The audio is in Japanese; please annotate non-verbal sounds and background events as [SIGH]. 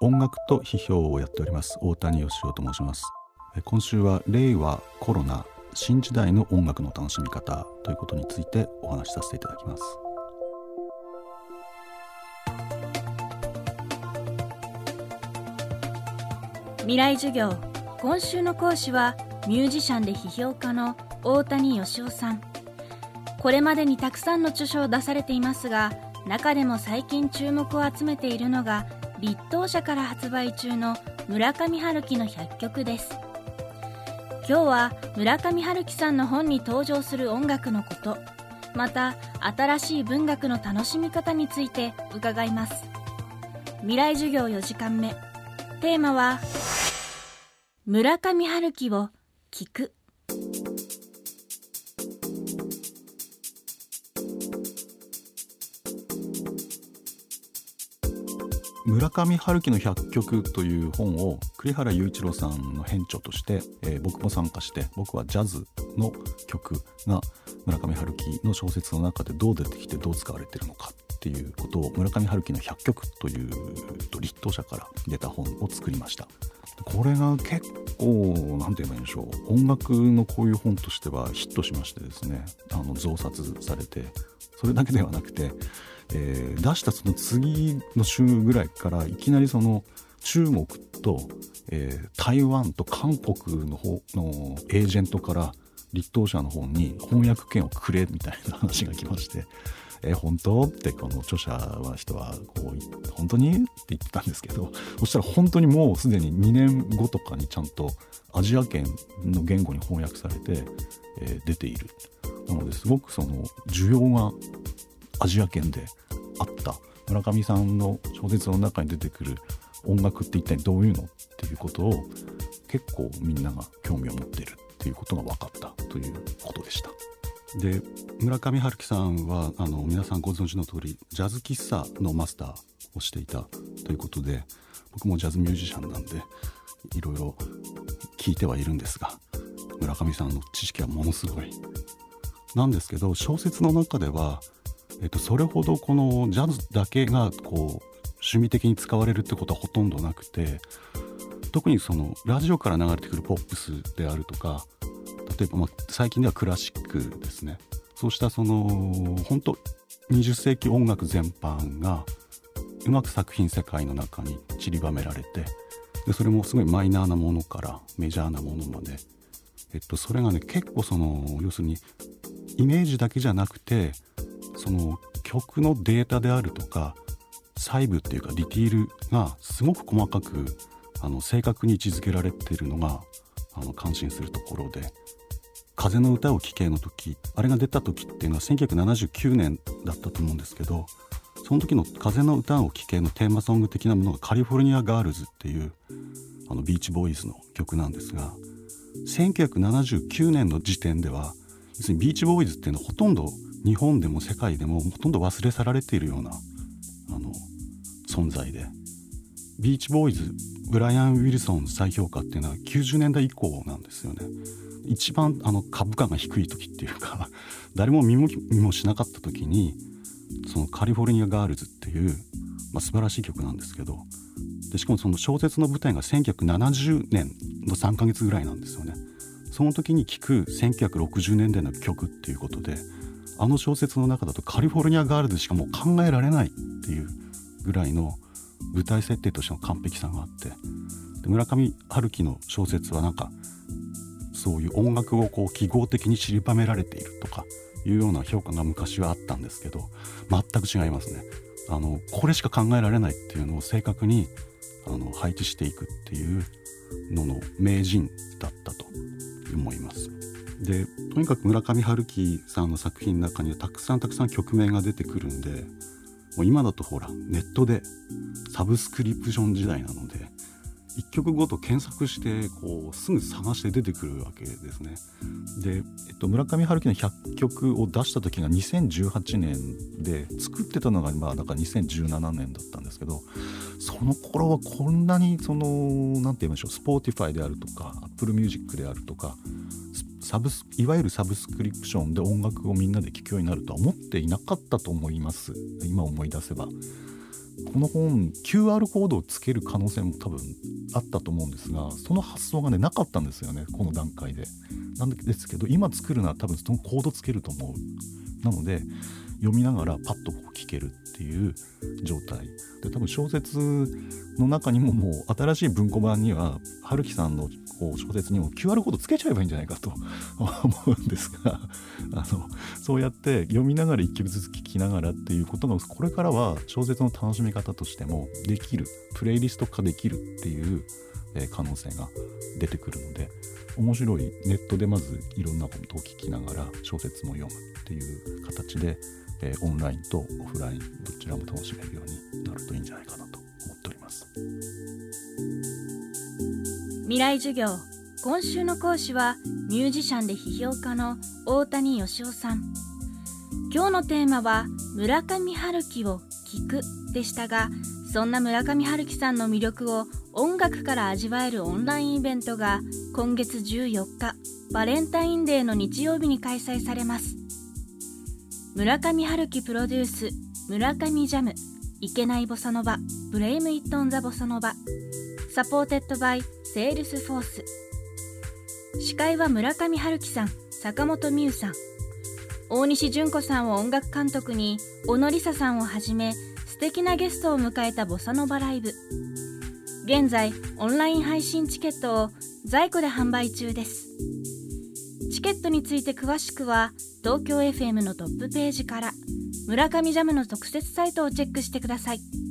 音楽と批評をやっております。大谷義雄と申します。今週は令和コロナ新時代の音楽の楽しみ方ということについてお話しさせていただきます。未来授業。今週の講師はミュージシャンで批評家の大谷義雄さん。これまでにたくさんの著書を出されていますが中でも最近注目を集めているのが立東社から発売中の村上春樹の100曲です。今日は村上春樹さんの本に登場する音楽のこと。また新しい文学の楽しみ方について伺います。未来授業4時間目。テーマは村上春樹を聞く。村上春樹の100曲という本を栗原雄一郎さんの編著として、えー、僕も参加して僕はジャズの曲が村上春樹の小説の中でどう出てきてどう使われてるのかっていうことを村上春樹の100曲という立東社から出た本を作りました。これが結構何て言えばいいんでしょう。音楽のこういう本としてはヒットしましてですねあの増刷されてそれだけではなくてえー、出したその次の週ぐらいからいきなりその中国と、えー、台湾と韓国の方のエージェントから立東社の方に翻訳権をくれみたいな話が来まして。[LAUGHS] え、本当？ってこの著者は人はこう本当に？って言ってたんですけどそしたら本当にもうすでに2年後とかにちゃんとアジア圏の言語に翻訳されて、えー、出ているなのですごくその需要がアジア圏であった村上さんの小説の中に出てくる音楽って一体どういうのっていうことを結構みんなが興味を持っているっていうことが分かったということでした。で村上春樹さんはあの皆さんご存知の通りジャズ喫茶のマスターをしていたということで僕もジャズミュージシャンなんでいろいろ聞いてはいるんですが村上さんの知識はものすごい。なんですけど小説の中ではえっと、それほどこのジャズだけがこう趣味的に使われるってことはほとんどなくて特にそのラジオから流れてくるポップスであるとか例えばまあ最近ではクラシックですね。そうしたその本当20世紀音楽全般がうまく作品世界の中に散りばめられてでそれもすごいマイナーなものからメジャーなものまで、えっと、それがね結構その要するにイメージだけじゃなくてその曲のデータであるとか細部っていうかディティールがすごく細かくあの正確に位置づけられているのがあの感心するところで「風の歌を聴け」の時あれが出た時っていうのは1979年だったと思うんですけどその時の「風の歌を聴け」のテーマソング的なものが「カリフォルニア・ガールズ」っていうあのビーチボーイズの曲なんですが1979年の時点では要するにビーチボーイズっていうのはほとんど日本でも世界でもほとんど忘れ去られているようなあの存在で。ビーチボーイズブライアン・ウィルソン再評価っていうのは90年代以降なんですよね。一番あの株価が低い時っていうか [LAUGHS] 誰も見もしなかった時にそのカリフォルニア・ガールズっていう、まあ、素晴らしい曲なんですけどでしかもその小説の舞台が1970年の3ヶ月ぐらいなんですよね。その時に聴く1960年代の曲っていうことであの小説の中だとカリフォルニアガールズしかもう考えられないっていうぐらいの舞台設定としての完璧さがあってで村上春樹の小説はなんかそういう音楽をこう記号的に散りばめられているとかいうような評価が昔はあったんですけど全く違いますね。あのこれしか考えられないっていうのを正確にあの配置していくっていうのの名人だったと思います。でとにかく村上春樹さんの作品の中にはたくさんたくさん曲名が出てくるんでもう今だとほらネットでサブスクリプション時代なので1曲ごと検索してこうすぐ探して出てくるわけですね。で、えっと、村上春樹の100曲を出した時が2018年で作ってたのがまあだから2017年だったんですけどその頃はこんなにその何て言いましょう Spotify であるとか Apple Music であるとかサブスいわゆるサブスクリプションで音楽をみんなで聴くようになるとは思っていなかったと思います今思い出せば。この本 QR コードをつける可能性も多分あったと思うんですがその発想がねなかったんですよねこの段階で。なんですけど今作るのは多分そのコードつけると思う。なので読みながらパッとこう聞けるっていう状態で多分小説の中にももう新しい文庫版には春樹さんの小説にも QR コードつけちゃえばいいんじゃないかと思うんですが [LAUGHS] あのそうやって読みながら一曲ずつ聞きながらっていうことがこれからは小説の楽しみ方としてもできるプレイリスト化できるっていう可能性が出てくるので面白い。ネットでまずいろんなことを聞きながら小説も読むっていう形でえー、オンラインとオフラインどちらも楽しめるようになるといいんじゃないかなと思っております。未来授業。今週の講師はミュージシャンで批評家の大谷義夫さん。今日のテーマは村上春樹を聞くでしたがそんな村上春樹さんの魅力を音楽から味わえるオンラインイベントが今月14日バレンタインデーの日曜日に開催されます。村上春樹プロデュース村上ジャムいけないボサノバ Blame It on the Bossa Nova supported by Salesforce。司会は村上春樹さん坂本美雨さん。大西純子さんを音楽監督に小野梨沙さんをはじめ素敵なゲストを迎えたボサノバライブ。現在オンライン配信チケットを在庫で販売中です。チケットについて詳しくは東京 FM のトップページから村上ジャムの特設サイトをチェックしてください。